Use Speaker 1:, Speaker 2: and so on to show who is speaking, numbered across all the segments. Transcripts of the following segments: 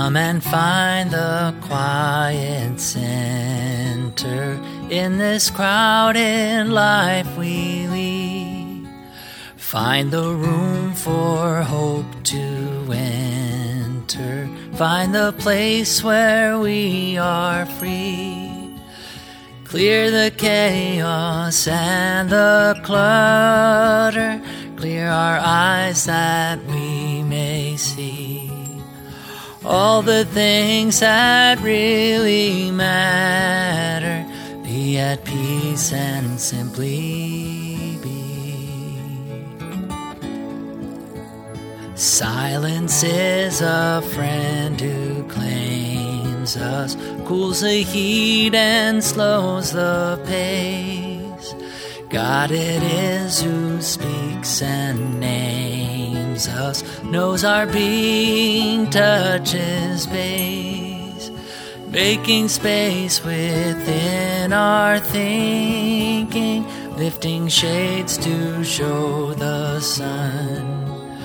Speaker 1: Come and find the quiet center in this crowded life we lead. Find the room for hope to enter. Find the place where we are free. Clear the chaos and the clutter. Clear our eyes that we may see all the things that really matter. Be at peace and simply be. Silence is a friend who claims us, cools the heat and slows the pace. God it is who speaks and names us, knows our being, touches base, making space within our thinking, lifting shades to show the sun,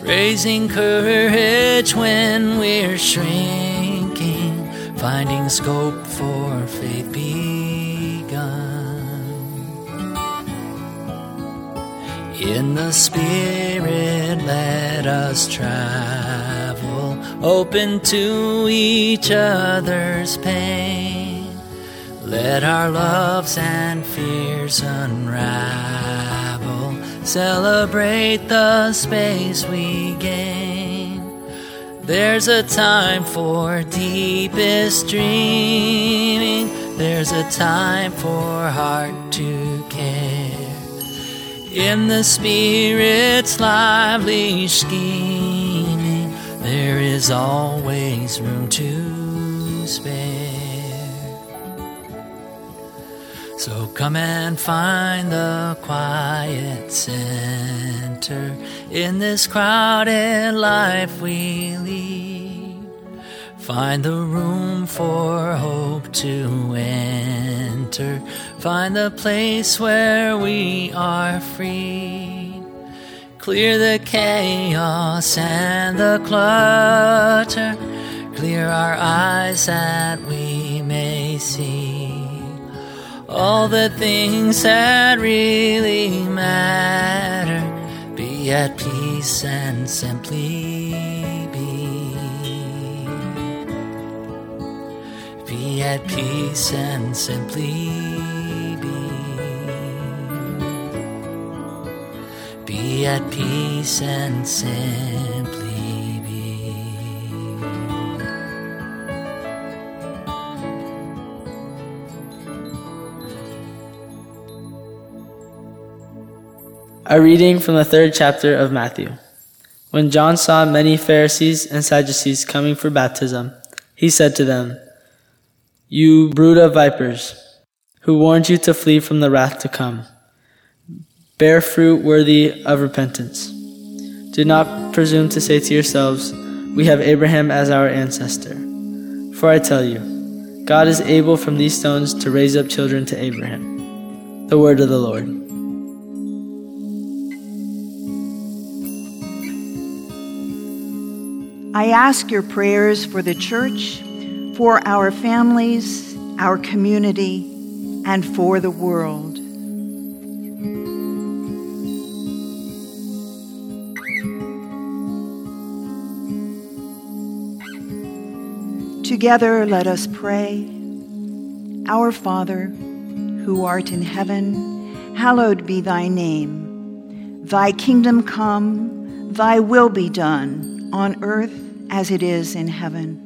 Speaker 1: raising courage when we're shrinking, finding scope for faith In the Spirit, let us travel, open to each other's pain. Let our loves and fears unravel, celebrate the space we gain. There's a time for deepest dreaming, there's a time for heart to care in the Spirit's lively scheming, there is always room to spare. So come and find the quiet center in this crowded life we lead. Find the room for hope to enter Find the place where we are free. Clear the chaos and the clutter. Clear our eyes that we may see all the things that really matter. Be at peace and simply at peace and simply be at peace and simply be.
Speaker 2: A reading from the third chapter of Matthew. When John saw many Pharisees and Sadducees coming for baptism, he said to them, You brood of vipers, who warned you to flee from the wrath to come? Bear fruit worthy of repentance. Do not presume to say to yourselves, We have Abraham as our ancestor. For I tell you, God is able from these stones to raise up children to Abraham. The word of the Lord.
Speaker 3: I ask your prayers for the church, for our families, our community, and for the world. Together let us pray. Our Father, who art in heaven, hallowed be thy name. Thy kingdom come, thy will be done, on earth as it is in heaven.